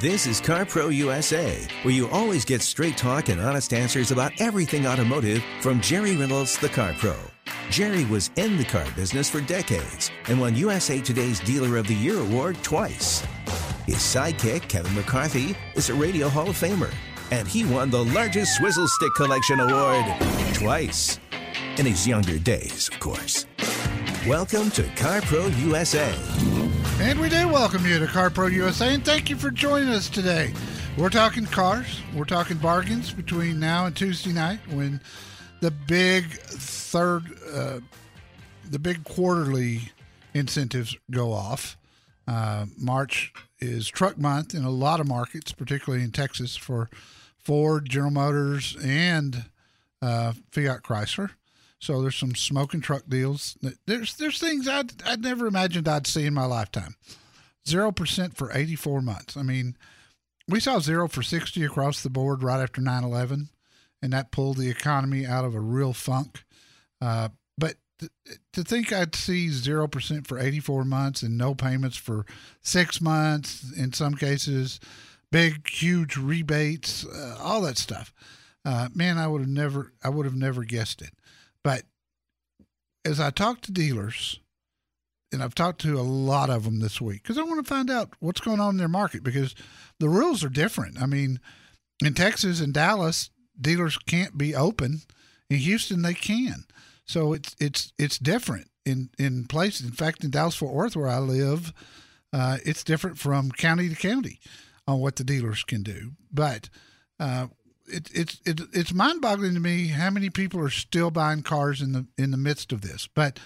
This is CarPro USA, where you always get straight talk and honest answers about everything automotive from Jerry Reynolds, the Car Pro. Jerry was in the car business for decades and won USA Today's Dealer of the Year award twice. His sidekick, Kevin McCarthy, is a Radio Hall of Famer, and he won the largest Swizzle Stick Collection award twice. In his younger days, of course. Welcome to CarPro USA. And we do welcome you to CarPro USA, and thank you for joining us today. We're talking cars. We're talking bargains between now and Tuesday night when the big third, uh, the big quarterly incentives go off. Uh, March is truck month in a lot of markets, particularly in Texas for Ford, General Motors, and uh, Fiat Chrysler. So there's some smoking truck deals. There's there's things I'd I'd never imagined I'd see in my lifetime. Zero percent for 84 months. I mean, we saw zero for 60 across the board right after 9/11, and that pulled the economy out of a real funk. Uh, but th- to think I'd see zero percent for 84 months and no payments for six months in some cases, big huge rebates, uh, all that stuff. Uh, man, I would have never I would have never guessed it. But as I talk to dealers, and I've talked to a lot of them this week because I want to find out what's going on in their market because the rules are different. I mean, in Texas and Dallas, dealers can't be open. In Houston, they can. So it's it's it's different in in places. In fact, in Dallas Fort Worth, where I live, uh, it's different from county to county on what the dealers can do. But uh, it, it's it, it's mind-boggling to me how many people are still buying cars in the in the midst of this. But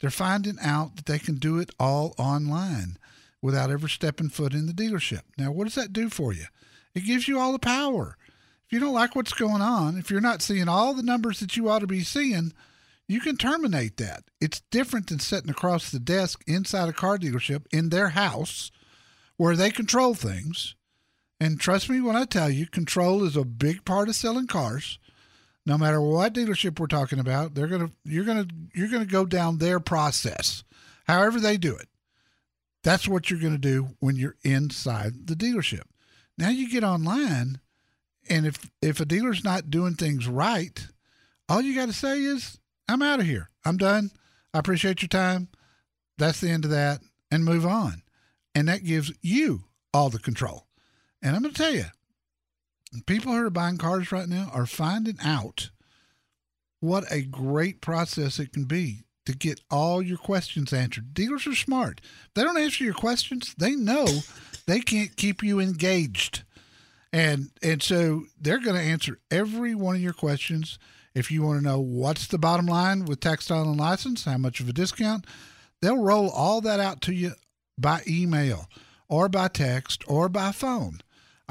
they're finding out that they can do it all online without ever stepping foot in the dealership. Now, what does that do for you? It gives you all the power. If you don't like what's going on, if you're not seeing all the numbers that you ought to be seeing, you can terminate that. It's different than sitting across the desk inside a car dealership in their house where they control things and trust me when I tell you, control is a big part of selling cars. No matter what dealership we're talking about, they're gonna you're gonna you're gonna go down their process, however they do it. That's what you're gonna do when you're inside the dealership. Now you get online, and if if a dealer's not doing things right, all you got to say is, "I'm out of here. I'm done. I appreciate your time. That's the end of that," and move on. And that gives you all the control. And I'm going to tell you, people who are buying cars right now are finding out what a great process it can be to get all your questions answered. Dealers are smart. If they don't answer your questions, they know they can't keep you engaged. And and so they're going to answer every one of your questions. If you want to know what's the bottom line with tax title and license, how much of a discount, they'll roll all that out to you by email or by text or by phone.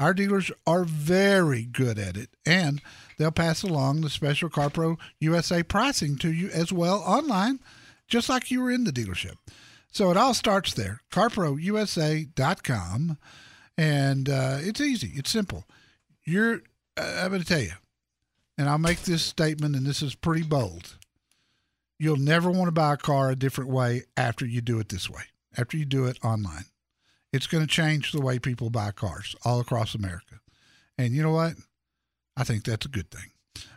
Our dealers are very good at it, and they'll pass along the special CarPro USA pricing to you as well online, just like you were in the dealership. So it all starts there, carprousa.com, and uh, it's easy, it's simple. You're, uh, I'm going to tell you, and I'll make this statement, and this is pretty bold. You'll never want to buy a car a different way after you do it this way, after you do it online. It's going to change the way people buy cars all across America. And you know what? I think that's a good thing.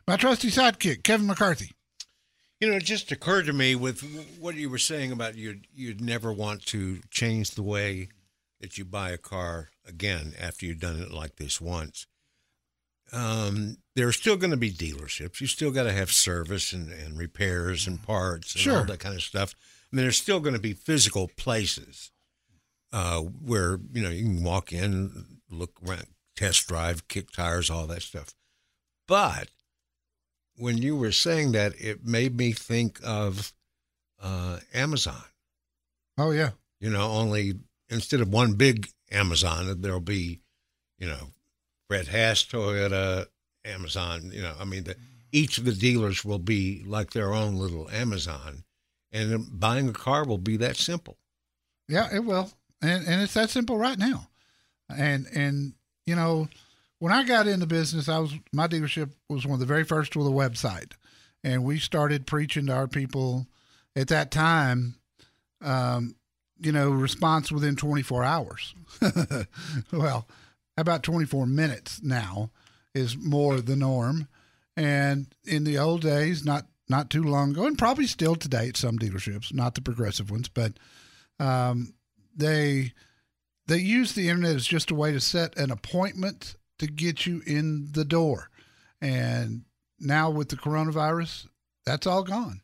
My trusty sidekick, Kevin McCarthy. You know, it just occurred to me with what you were saying about you'd you'd never want to change the way that you buy a car again after you've done it like this once. Um, there are still going to be dealerships. You still got to have service and, and repairs and parts and Sure. all that kind of stuff. I mean, there's still going to be physical places uh, where you know you can walk in, look around, test drive, kick tires, all that stuff. But when you were saying that, it made me think of uh, Amazon. Oh yeah. You know, only instead of one big Amazon, there'll be, you know, Fred Haas Toyota, Amazon. You know, I mean, the, each of the dealers will be like their own little Amazon, and buying a car will be that simple. Yeah, it will, and and it's that simple right now. And and you know, when I got into business, I was my dealership was one of the very first with a website, and we started preaching to our people at that time. Um, you know, response within 24 hours. well, about 24 minutes now is more the norm. And in the old days, not not too long ago, and probably still today at some dealerships, not the progressive ones, but um, they they use the internet as just a way to set an appointment to get you in the door. And now with the coronavirus, that's all gone.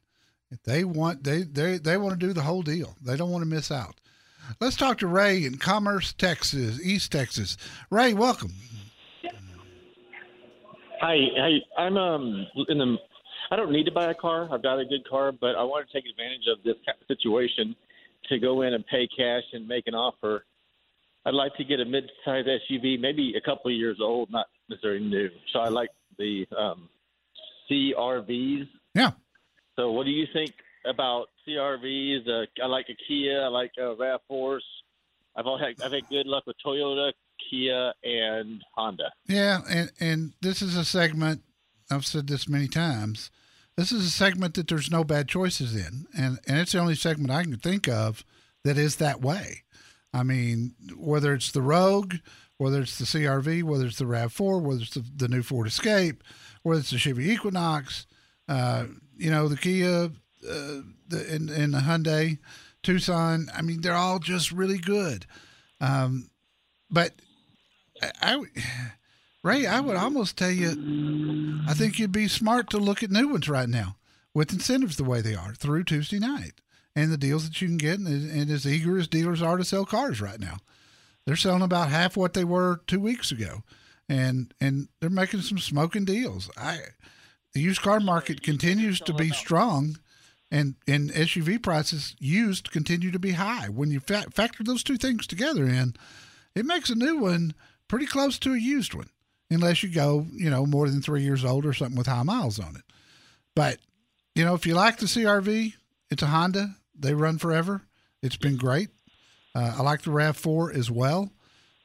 If they want they they they want to do the whole deal. They don't want to miss out. Let's talk to Ray in Commerce, Texas, East Texas. Ray, welcome. Hi, hi. I'm um in the. I don't need to buy a car. I've got a good car, but I want to take advantage of this situation to go in and pay cash and make an offer. I'd like to get a mid-size SUV, maybe a couple of years old, not necessarily new. So I like the um, CRVs. Yeah. So what do you think about CRVs? Uh, I like a Kia. I like a Rav4s. I've all had I've had good luck with Toyota, Kia, and Honda. Yeah, and and this is a segment I've said this many times. This is a segment that there's no bad choices in, and and it's the only segment I can think of that is that way. I mean, whether it's the Rogue, whether it's the CRV, whether it's the Rav4, whether it's the, the new Ford Escape, whether it's the Chevy Equinox, uh, you know, the Kia, uh, the and the Hyundai Tucson. I mean, they're all just really good. Um, but I, I, Ray, I would almost tell you, I think you'd be smart to look at new ones right now with incentives the way they are through Tuesday night and the deals that you can get, and, and as eager as dealers are to sell cars right now, they're selling about half what they were two weeks ago, and and they're making some smoking deals. I, the used car market continues to be strong. And, and SUV prices used continue to be high. When you fa- factor those two things together in, it makes a new one pretty close to a used one, unless you go, you know, more than three years old or something with high miles on it. But, you know, if you like the CRV, it's a Honda. They run forever. It's been great. Uh, I like the RAV4 as well.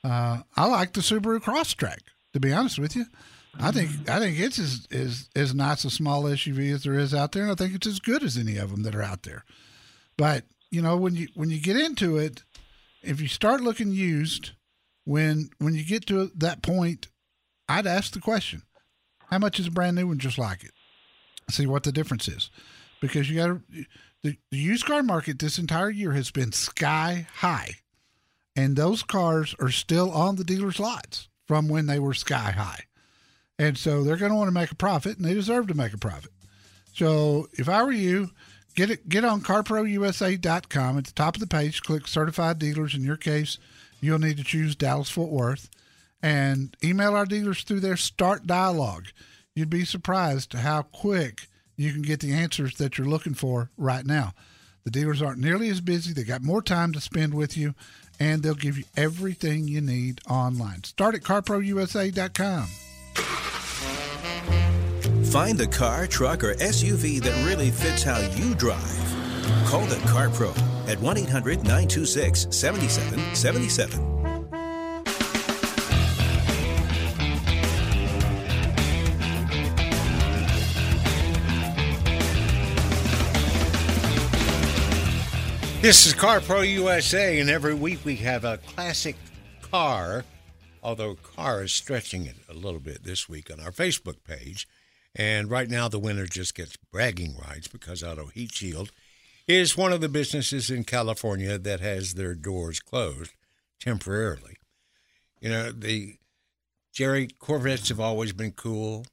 Uh, I like the Subaru Crosstrek, to be honest with you. I think I think it's as, as as nice a small SUV as there is out there, and I think it's as good as any of them that are out there. But you know, when you when you get into it, if you start looking used, when when you get to that point, I'd ask the question: How much is a brand new one just like it? See what the difference is, because you got to the, the used car market this entire year has been sky high, and those cars are still on the dealers' lots from when they were sky high, and so they're going to want to make a profit, and they deserve to make a profit. So if I were you, get it get on carprousa.com at the top of the page, click certified dealers. In your case, you'll need to choose Dallas Fort Worth and email our dealers through their start dialogue. You'd be surprised how quick you can get the answers that you're looking for right now. The dealers aren't nearly as busy, they got more time to spend with you, and they'll give you everything you need online. Start at carprousa.com. Find the car, truck, or SUV that really fits how you drive. Call the Car Pro at 1 800 926 7777. This is Car Pro USA, and every week we have a classic car, although car is stretching it a little bit this week on our Facebook page. And right now, the winner just gets bragging rights because Auto Heat Shield is one of the businesses in California that has their doors closed temporarily. You know, the Jerry Corvettes have always been cool.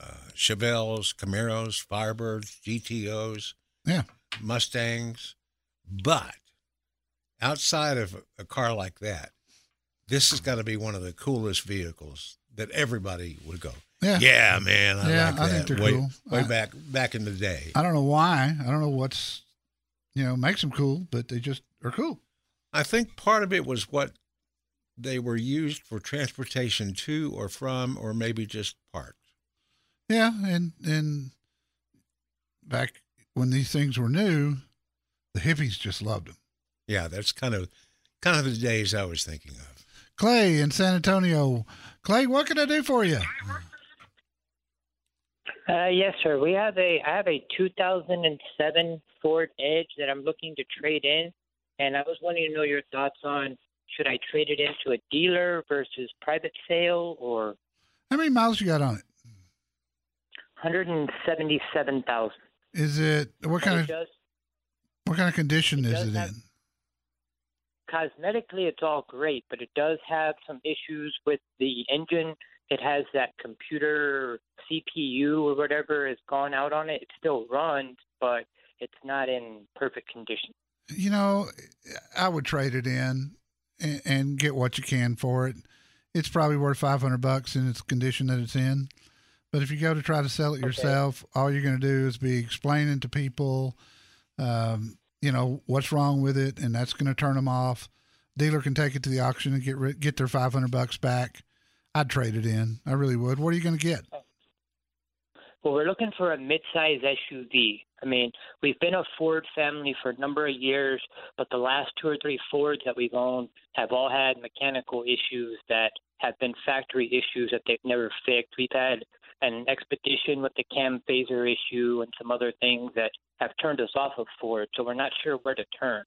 Uh, Chevelles, Camaros, Firebirds, GTOs, Yeah. Mustangs. But outside of a car like that, this has got to be one of the coolest vehicles that everybody would go. Yeah. Yeah, man. I Yeah, like I think they're way, cool. Way I- back back in the day. I don't know why. I don't know what's, you know, makes them cool, but they just are cool. I think part of it was what they were used for transportation to or from, or maybe just parked. Yeah, and and back when these things were new, the hippies just loved them. Yeah, that's kind of kind of the days I was thinking of. Clay in San Antonio. Clay, what can I do for you? Uh, yes, sir. We have a I have a 2007 Ford Edge that I'm looking to trade in, and I was wanting to know your thoughts on should I trade it into a dealer versus private sale or How many miles you got on it? 177,000. Is it what kind it of does what kind of condition it is it have- in? cosmetically it's all great, but it does have some issues with the engine. It has that computer CPU or whatever has gone out on it. It still runs, but it's not in perfect condition. You know, I would trade it in and, and get what you can for it. It's probably worth five hundred bucks in its condition that it's in. But if you go to try to sell it Okay. yourself, all you're going to do is be explaining to people, um, you know, what's wrong with it, and that's going to turn them off. Dealer can take it to the auction and get get their five hundred bucks back. I'd trade it in. I really would. What are you going to get? Well, we're looking for a mid-size SUV. I mean, we've been a Ford family for a number of years, but the last two or three Fords that we've owned have all had mechanical issues that have been factory issues that they've never fixed. We've had an expedition with the cam phaser issue and some other things that have turned us off of Ford, so we're not sure where to turn.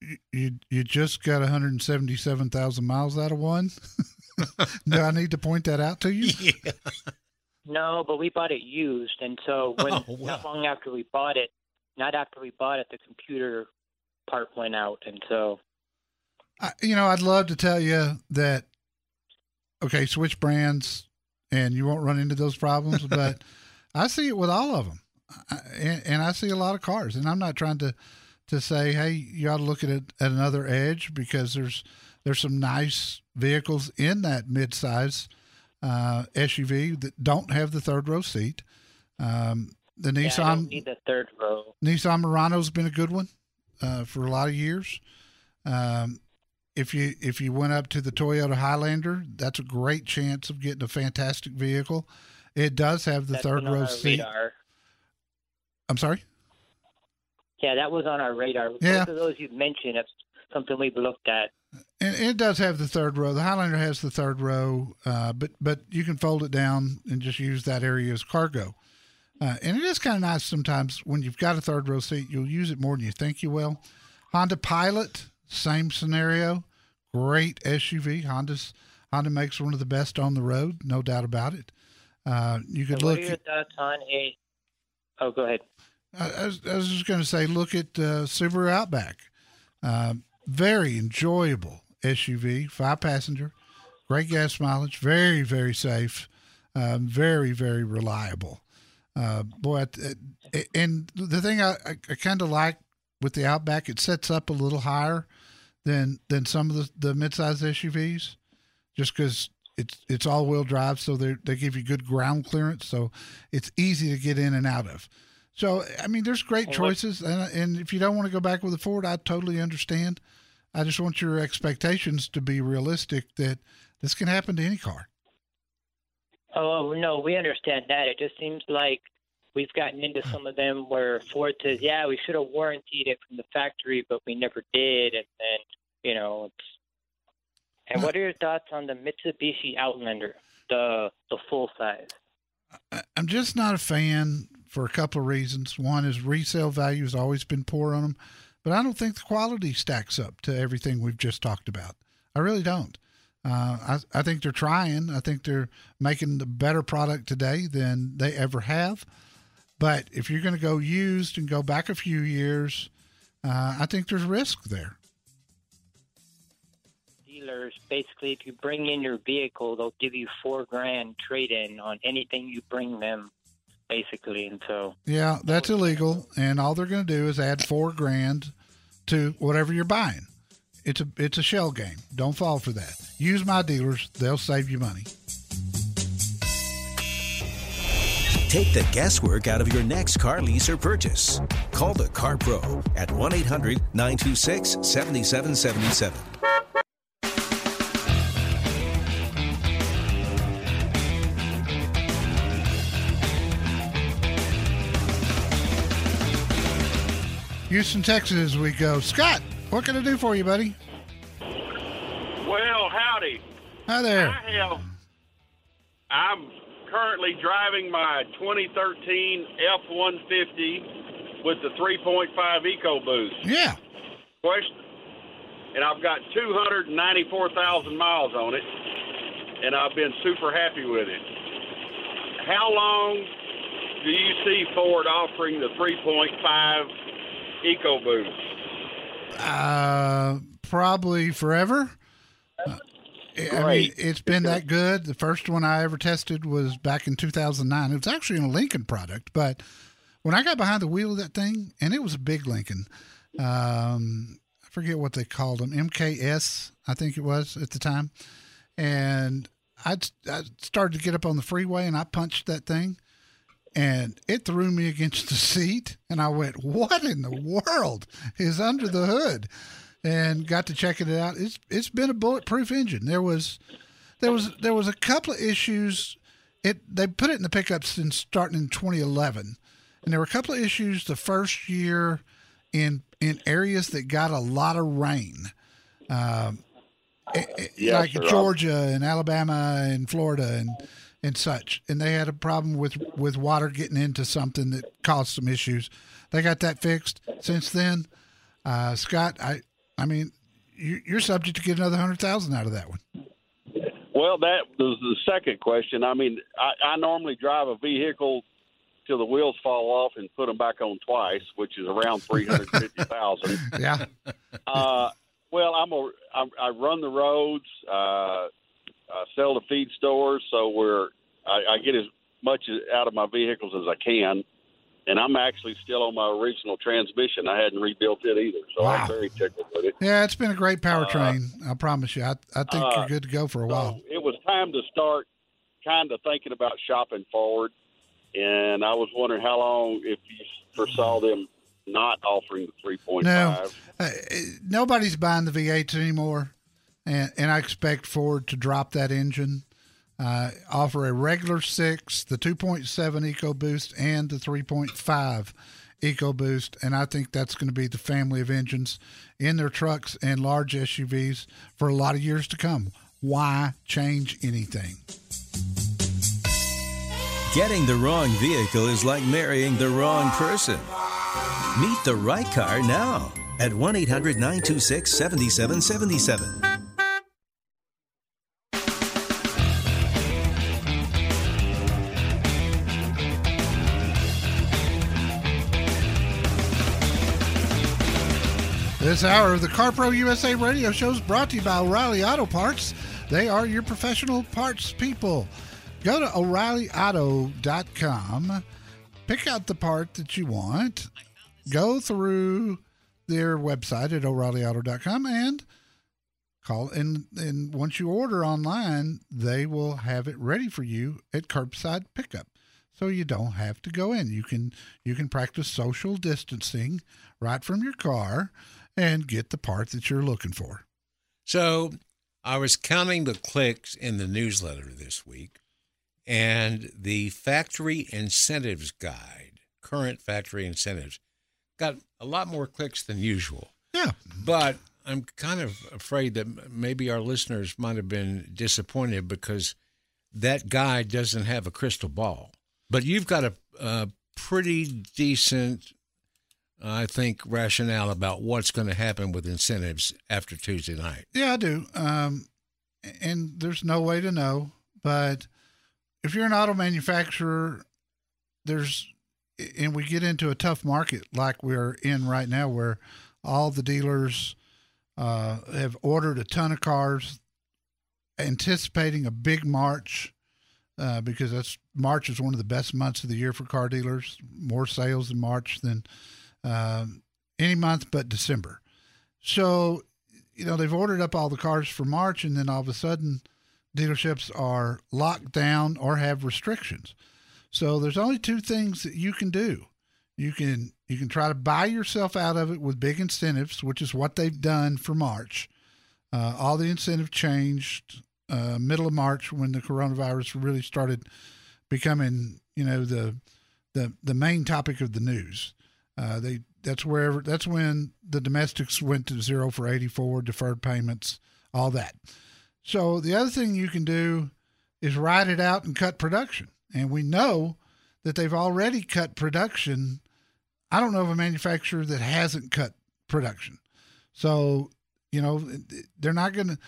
You you, you just got 177,000 miles out of one. Do I need to point that out to you? Yeah. No, but we bought it used, and so oh, when Oh, wow. not long after we bought it, not after we bought it, the computer part went out, and so I, you know, I'd love to tell you that, okay, switch brands and you won't run into those problems, but I see it with all of them. And, and I see a lot of cars, and I'm not trying to, to say, hey, you ought to look at it at another edge because there's, there's some nice vehicles in that midsize uh, SUV that don't have the third row seat. Um, the yeah, Nissan the third row. Nissan Murano's been a good one uh, for a lot of years. Um, if you if you went up to the Toyota Highlander, that's a great chance of getting a fantastic vehicle. It does have the That's third row seat. radar. I'm sorry. Yeah, that was on our radar. Yeah. Both of those you mentioned, that's something we've looked at. And it does have the third row. The Highlander has the third row, uh, but but you can fold it down and just use that area as cargo. Uh, and it is kind of nice sometimes when you've got a third row seat, you'll use it more than you think you will. Honda Pilot, same scenario. Great SUV. Honda's Honda makes one of the best on the road, no doubt about it. Uh, you could So what look. are your thoughts on a? Oh, go ahead. I, I was, I was just going to say, look at uh, Subaru Outback. Uh, very enjoyable SUV, five passenger, great gas mileage, very very safe, um, very very reliable. Uh, boy, it- and the thing I, I, I kind of like with the Outback, it sets up a little higher than than some of the the midsize SUVs, just because it's it's all wheel drive, so they they give you good ground clearance, so it's easy to get in and out of. So I mean, there's great choices, and and if you don't want to go back with a Ford, I totally understand. I just want your expectations to be realistic that this can happen to any car. Oh no, we understand that. It just seems like we've gotten into some of them where Ford says, "Yeah, we should have warranted it from the factory, but we never did," and then you know. It's... And what are your thoughts on the Mitsubishi Outlander, the the full size? I'm just not a fan for a couple of reasons. One is resale value has always been poor on them, but I don't think the quality stacks up to everything we've just talked about. I really don't. Uh, I, I think they're trying. I think they're making the better product today than they ever have. But if you're going to go used and go back a few years, uh, I think there's risk there. Dealers, basically, if you bring in your vehicle, they'll give you four grand trade in on anything you bring them, basically. And so, Yeah, that's illegal, and all they're going to do is add four grand to whatever you're buying. It's a it's a shell game. Don't fall for that. Use my dealers; they'll save you money. Take the guesswork out of your next car lease or purchase. Call the Car Pro at 1 800 926 7777. Houston, Texas, we go. Scott, what can I do for you, buddy? Well, howdy. Hi there. I have. I'm currently driving my 2013 F-150 with the 3.5 EcoBoost. Yeah. Question. And I've got 294,000 miles on it, and I've been super happy with it. How long do you see Ford offering the 3.5 EcoBoost? Uh, probably forever. Uh, I mean, it's been that good. The first one I ever tested was back in 2009. It was actually a Lincoln product, but when I got behind the wheel of that thing, and it was a big Lincoln, um, I forget what they called them, MKS, I think it was at the time, and I I started to get up on the freeway and I punched that thing, and it threw me against the seat, and I went, "What in the world is under the hood?" And got to checking it out. It's it's been a bulletproof engine. There was there was there was a couple of issues. It they put it in the pickup since starting in 2011, and there were a couple of issues the first year in in areas that got a lot of rain. Um, eh, Yes, like. Georgia and Alabama and Florida and and such, and they had a problem with with water getting into something that caused some issues. They got that fixed since then. Uh, Scott, I I mean, you, you're subject to get another hundred thousand out of that one. Well, that was the second question. I mean, I, I normally drive a vehicle till the wheels fall off and put them back on twice, which is around three hundred fifty thousand. Yeah, uh, well, I'm a I, I run the roads, uh, I sell to feed stores, so we're I, I get as much out of my vehicles as I can. And I'm actually still on my original transmission. I hadn't rebuilt it either, so Wow. I'm very tickled with it. yeah, it's been a great powertrain. I promise you. I I think uh, you're good to go for a while. It was time to start kind of thinking about shopping forward. And I was wondering how long, if you foresaw them not offering the 3.5. No, uh, nobody's buying the V8s anymore, and and I expect Ford to drop that engine, uh, offer a regular six, the 2.7 EcoBoost, and the 3.5 EcoBoost, and I think that's going to be the family of engines in their trucks and large SUVs for a lot of years to come. Why change anything? Getting the wrong vehicle is like marrying the wrong person. Meet the right car now at 1 800 926 7777. This hour of the CarPro USA radio show is brought to you by O'Reilly Auto Parts. They are your professional parts people. Go to O'ReillyAuto.com, pick out the part that you want, go through their website at O'ReillyAuto.com, and call. And, and once you order online, they will have it ready for you at curbside pickup. So you don't have to go in. You can you can practice social distancing right from your car and get the part that you're looking for. So I was counting the clicks in the newsletter this week, and the factory incentives guide, current factory incentives, got a lot more clicks than usual. Yeah. But I'm kind of afraid that maybe our listeners might have been disappointed because that guide doesn't have a crystal ball. But you've got a, a pretty decent, I think, rationale about what's going to happen with incentives after Tuesday night. Yeah, I do. Um, and there's no way to know, but if you're an auto manufacturer, there's and we get into a tough market like we're in right now, where all the dealers uh, have ordered a ton of cars, anticipating a big March. Uh, because that's March is one of the best months of the year for car dealers. More sales in March than uh, any month but December. So, you know, they've ordered up all the cars for March, and then all of a sudden, dealerships are locked down or have restrictions. So there's only two things that you can do. You can you can try to buy yourself out of it with big incentives, which is what they've done for March. Uh, all the incentive changed uh, middle of March when the coronavirus really started becoming, you know, the the the main topic of the news. Uh, they that's wherever that's when the domestics went to zero for 84 deferred payments, all that. So the other thing you can do is ride it out and cut production. And we know that they've already cut production. I don't know of a manufacturer that hasn't cut production. So, you know, they're not going to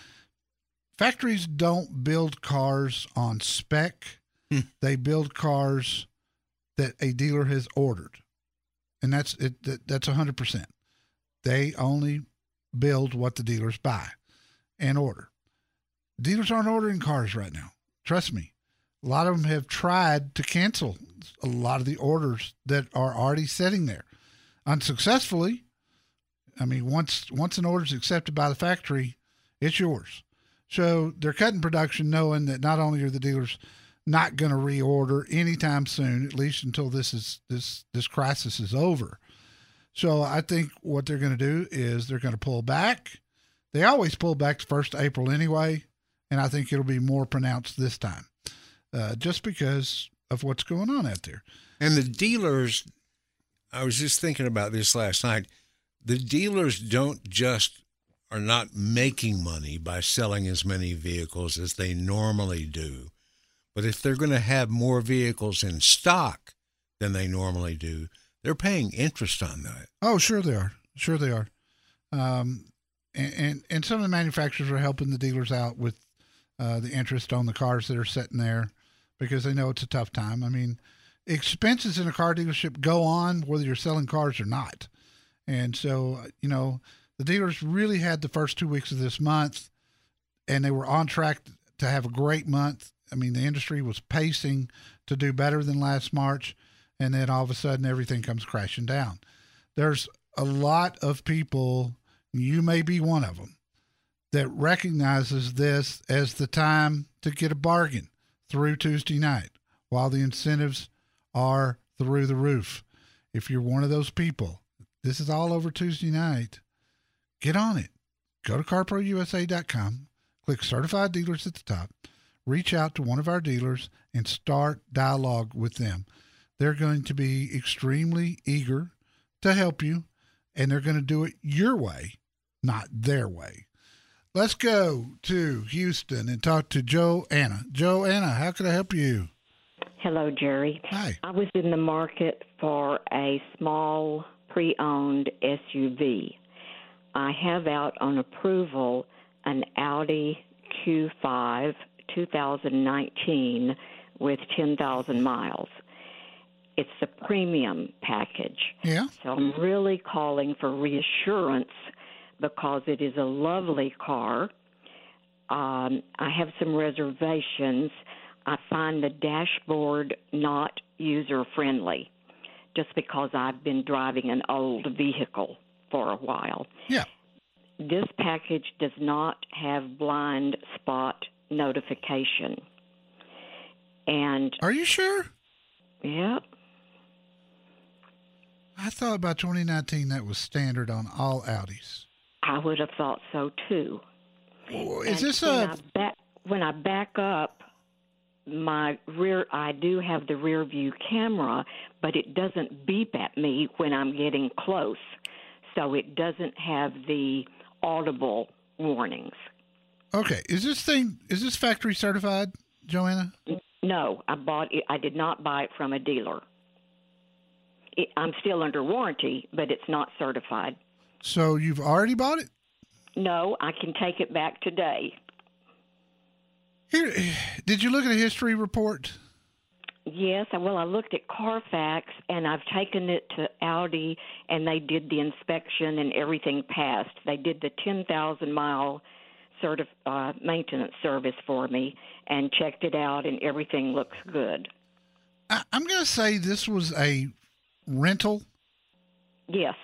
factories don't build cars on spec. Hmm. They build cars that a dealer has ordered and that's it. That, that's hundred percent. They only build what the dealers buy and order. Dealers aren't ordering cars right now. Trust me. A lot of them have tried to cancel a lot of the orders that are already sitting there unsuccessfully. I mean, once once an order is accepted by the factory, it's yours. So they're cutting production, knowing that not only are the dealers not going to reorder anytime soon, at least until this is this this crisis is over. So I think what they're going to do is they're going to pull back. They always pull back first April anyway, and I think it'll be more pronounced this time, uh, just because of what's going on out there. And the dealers, I was just thinking about this last night. The dealers don't just are not making money by selling as many vehicles as they normally do. But if they're going to have more vehicles in stock than they normally do, they're paying interest on that. Oh, sure they are. Sure they are. Um, and, and, and some of the manufacturers are helping the dealers out with uh, the interest on the cars that are sitting there because they know it's a tough time. I mean, expenses in a car dealership go on whether you're selling cars or not. And so, you know, the dealers really had the first two weeks of this month and they were on track to have a great month I mean, the industry was pacing to do better than last March, and then all of a sudden everything comes crashing down. There's a lot of people, you may be one of them, that recognizes this as the time to get a bargain through Tuesday night while the incentives are through the roof. If you're one of those people, this is all over Tuesday night. Get on it. Go to carprousa.com, click certified dealers at the top reach out to one of our dealers and start dialogue with them. They're going to be extremely eager to help you, and they're going to do it your way, not their way. Let's go to Houston and talk to Joanna. Joanna, how can I help you? Hello, Jerry. Hi. I was in the market for a small pre owned SUV. I have out on approval an Audi Q5 2019 with 10,000 miles. It's the premium package. Yeah. So I'm really calling for reassurance because it is a lovely car. Um, I have some reservations. I find the dashboard not user friendly just because I've been driving an old vehicle for a while. Yeah. This package does not have blind spot notification. And Are you sure? yeah, I thought by 2019 that was standard on all Audis. I would have thought so too. Oh, Is And this when a I back, when I back up my rear I do have the rear view camera, but it doesn't beep at me when I'm getting close. So it doesn't have the audible warnings. Okay? Is this thing is this factory certified, Joanna? No, I bought it. I did not buy it from a dealer. It, I'm still under warranty, but it's not certified. So you've already bought it? No, I can take it back today. Here, did you look at a history report? Yes, well, I looked at Carfax and I've taken it to Audi and they did the inspection and everything passed. They did the 10,000 mile certif- uh, maintenance service for me and checked it out and everything looks good. I, I'm going to say this was a rental Yes.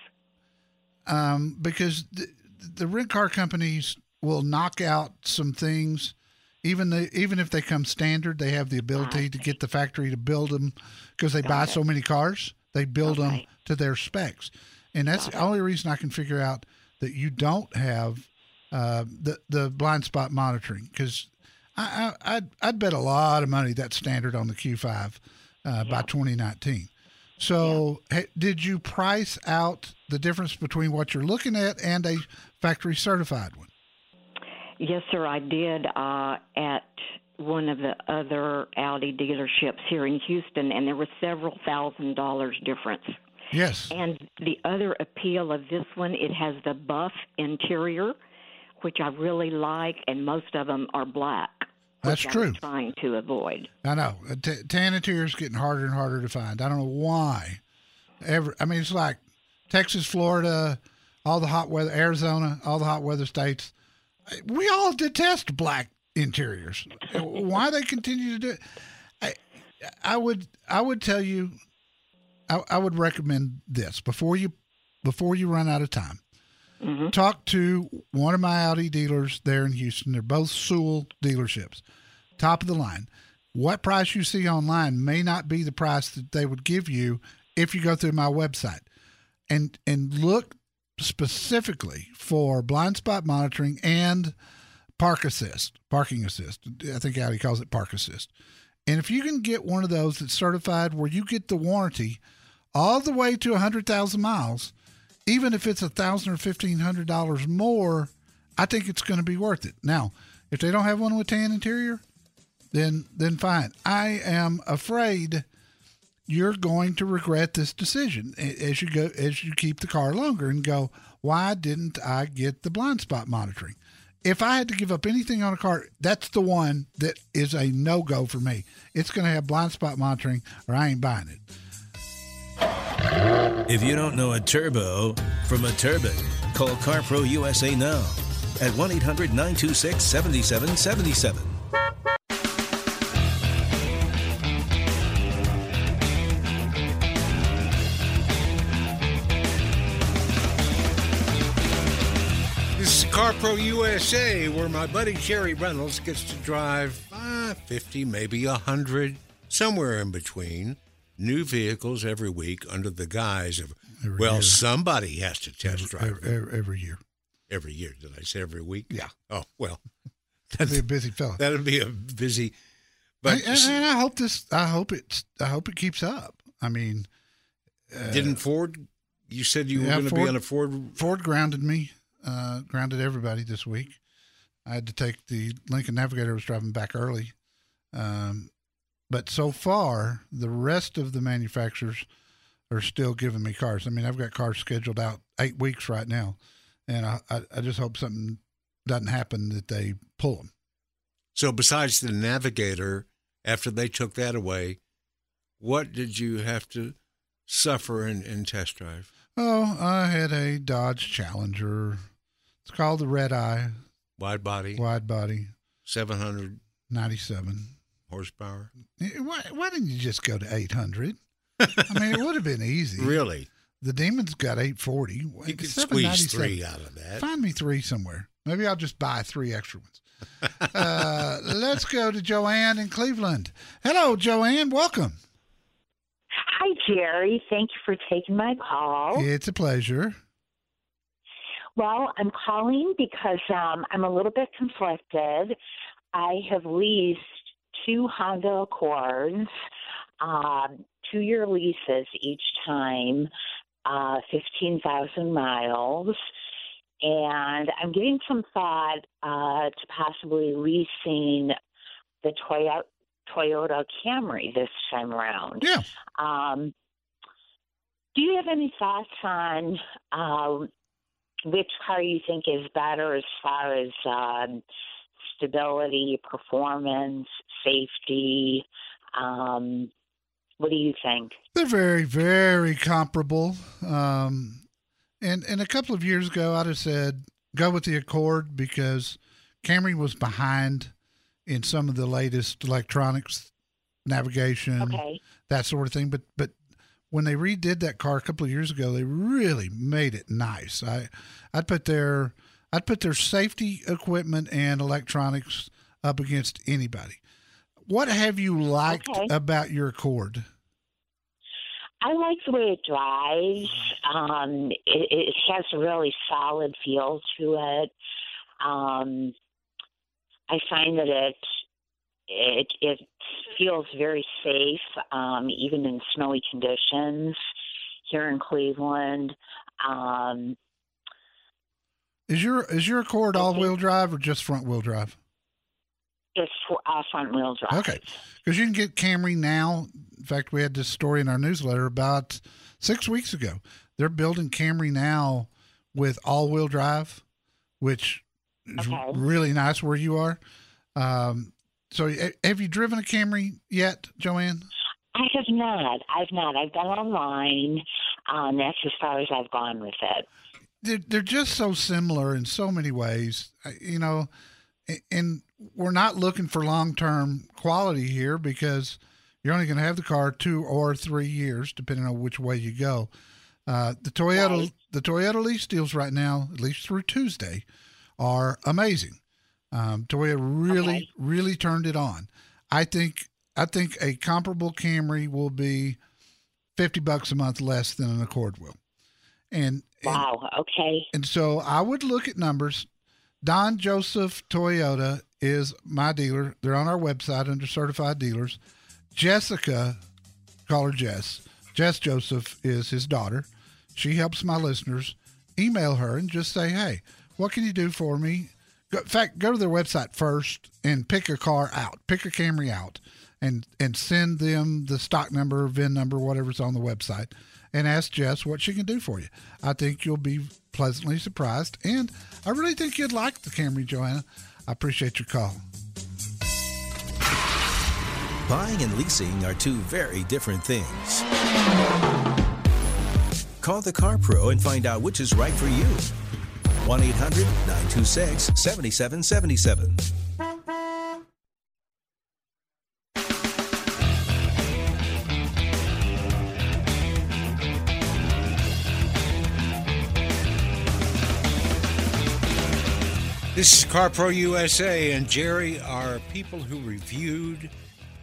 um, because the, the rent car companies will knock out some things. Even the, even if they come standard, they have the ability to get the factory to build them because they buy so many cars. They build them to their specs, and that's the only reason I can figure out that you don't have uh, the the blind spot monitoring because I, I I'd, I'd bet a lot of money that's standard on the Q5 uh, by 2019. So, ha- did you price out the difference between what you're looking at and a factory certified one? Yes, sir, I did uh, at one of the other Audi dealerships here in Houston, and there was several thousand dollars difference. Yes. And the other appeal of this one, it has the buff interior, which I really like, and most of them are black. That's true. I'm trying to avoid. I know. Uh, T- tan interior is getting harder and harder to find. I don't know why. Ever, I mean, it's like Texas, Florida, all the hot weather, Arizona, all the hot weather states. We all detest black interiors. why they continue to do it? I, I would, I would tell you, I, I would recommend this before you, before you run out of time. Mm-hmm. Talk to one of my Audi dealers there in Houston. They're both Sewell dealerships, top of the line. What price you see online may not be the price that they would give you if you go through my website, and and look specifically for blind spot monitoring and park assist, parking assist. I think Audi calls it park assist. And if you can get one of those that's certified where you get the warranty all the way to 100,000 miles, even if it's a thousand or fifteen hundred dollars more, I think it's going to be worth it. Now, if they don't have one with tan interior, then then fine. I am afraid you're going to regret this decision as you go as you keep the car longer and go, why didn't I get the blind spot monitoring? If I had to give up anything on a car, that's the one that is a no go for me. It's going to have blind spot monitoring, or I ain't buying it. If you don't know a turbo from a turbine, call CarPro USA now at 1 800 926 7777. This is CarPro USA, where my buddy Jerry Reynolds gets to drive uh, 50, maybe 100, somewhere in between, new vehicles every week under the guise of, Every well, year. somebody has to test drive Every, them every, every year. every year. Did I say every week? Yeah. Oh, well, That'd be a busy fella. that'd be a busy. But and, and I hope this. I hope it's. I hope it keeps up. I mean, didn't Ford, you said you were going to be on a Ford. Ford grounded me. Uh, grounded everybody this week. I had to take the Lincoln Navigator. Was driving back early, um, but so far the rest of the manufacturers are still giving me cars. I mean, I've got cars scheduled out eight weeks right now, and I, I, I just hope something doesn't happen that they pull them. So besides the Navigator, after they took that away, what did you have to suffer in, in test drive? Oh, I had a Dodge Challenger. It's called the Red Eye, Wide body, wide body, 700 97. Horsepower. Eh, Why, why didn't you just go to 800? I mean, it would have been easy. Really? The Demon's got 840. You could squeeze three out of that. Find me three somewhere. Maybe I'll just buy three extra ones. uh, let's go to Joanne in Cleveland. Hello, Joanne. Welcome. Hi, Jerry. Thank you for taking my call. It's a pleasure. Well, I'm calling because um, I'm a little bit conflicted. I have leased two Honda Accords, um, two year leases each time, uh, 15,000 miles. And I'm giving some thought uh, to possibly leasing the Toyota, Toyota Camry this time around. Yeah. Um, do you have any thoughts on um, which car you think is better as far as um, stability, performance, safety. Um, what do you think? They're very, very comparable. Um, and and a couple of years ago, I'd have said go with the Accord because Camry was behind in some of the latest electronics, navigation, Okay. that sort of thing. But but when they redid that car a couple of years ago, they really made it nice. I I'd put their I'd put their safety equipment and electronics up against anybody. What have you liked Okay. about your Accord? I like the way it drives. Um, it, it has a really solid feel to it. Um, I find that it it it feels very safe, um, even in snowy conditions here in Cleveland. Um, Is your is your Accord all wheel drive or just front wheel drive? it's uh, front wheel drive. Okay, because you can get Camry now. In fact, we had this story in our newsletter about six weeks ago. They're building Camry now with all wheel drive, which is Okay. really nice where you are. Um, so, have you driven a Camry yet, Joanne? I have not. I've not. I've gone online. Um, that's as far as I've gone with it. They're, they're just so similar in so many ways, you know, and we're not looking for long term quality here because you're only going to have the car two or three years, depending on which way you go. Uh, the Toyota, Right. the Toyota lease deals right now, at least through Tuesday, are amazing. Um, Toyota really, Okay. really turned it on. I think, I think a comparable Camry will be fifty bucks a month less than an Accord will. And, and Wow. Okay. and so I would look at numbers. Don Joseph Toyota is my dealer. They're on our website under certified dealers. Jessica, call her Jess. Jess Joseph is his daughter. She helps my listeners. Email her and just say, hey, what can you do for me? Go, in fact, go to their website first and pick a car out, pick a Camry out, and and send them the stock number, VIN number, whatever's on the website, and ask Jess what she can do for you. I think you'll be pleasantly surprised, and I really think you'd like the Camry, Joanna. I appreciate your call. Buying and leasing are two very different things. Call the Car Pro and find out which is right for you. 1 800 926 7777. This is CarPro USA, and Jerry, our people who reviewed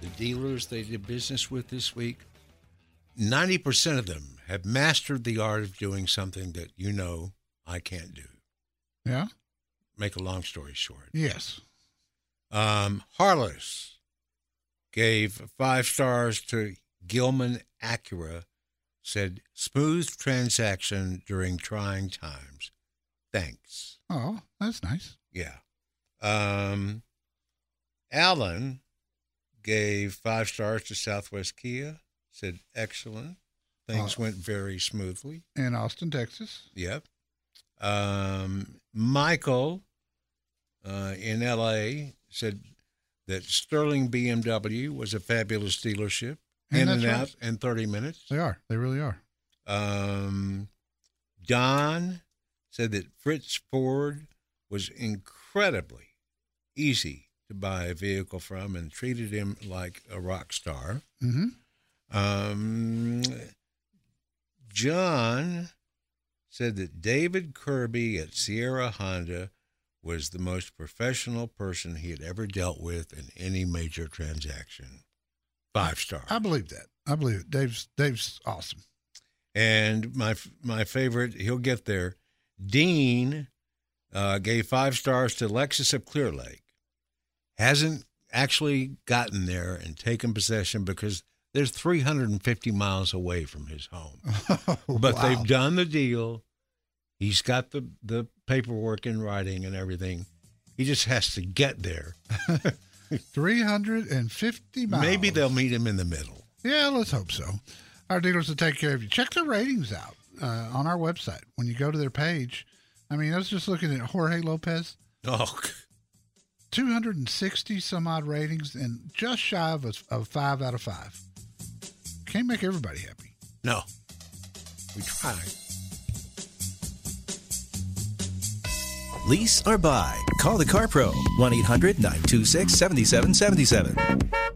the dealers they did business with this week, 90% of them have mastered the art of doing something that you know I can't do. Yeah? Make a long story short. Yes. Um, Harless gave five stars to Gilman Acura, said, smooth transaction during trying times. Thanks. Oh, that's nice. Yeah. Um, Alan gave five stars to Southwest Kia, said, excellent. Things Uh, went very smoothly. In Austin, Texas. Yep. Um, Michael uh, in LA said that Sterling BMW was a fabulous dealership. And in and right. out in 30 minutes. They are. They really are. Um, Don said that Fritz Ford was incredibly easy to buy a vehicle from and treated him like a rock star. Mm-hmm. Um, John said that David Kirby at Sierra Honda was the most professional person he had ever dealt with in any major transaction. Five star. I believe that. I believe it. Dave's Dave's awesome. And my my favorite, he'll get there. Dean uh, gave five stars to Lexus of Clear Lake. Hasn't actually gotten there and taken possession because there's 350 miles away from his home. But Wow. they've done the deal. He's got the, the paperwork in writing and everything. He just has to get there. 350 miles. Maybe they'll meet him in the middle. Yeah, let's hope so. Our dealers will take care of you. Check their ratings out uh, on our website. When you go to their page, I mean, I was just looking at Jorge Lopez. Oh, 260 some odd ratings and just shy of a, of five out of five. Can't make everybody happy. No, we try. Lease or buy? Call the Car Pro 1 800 926 7777.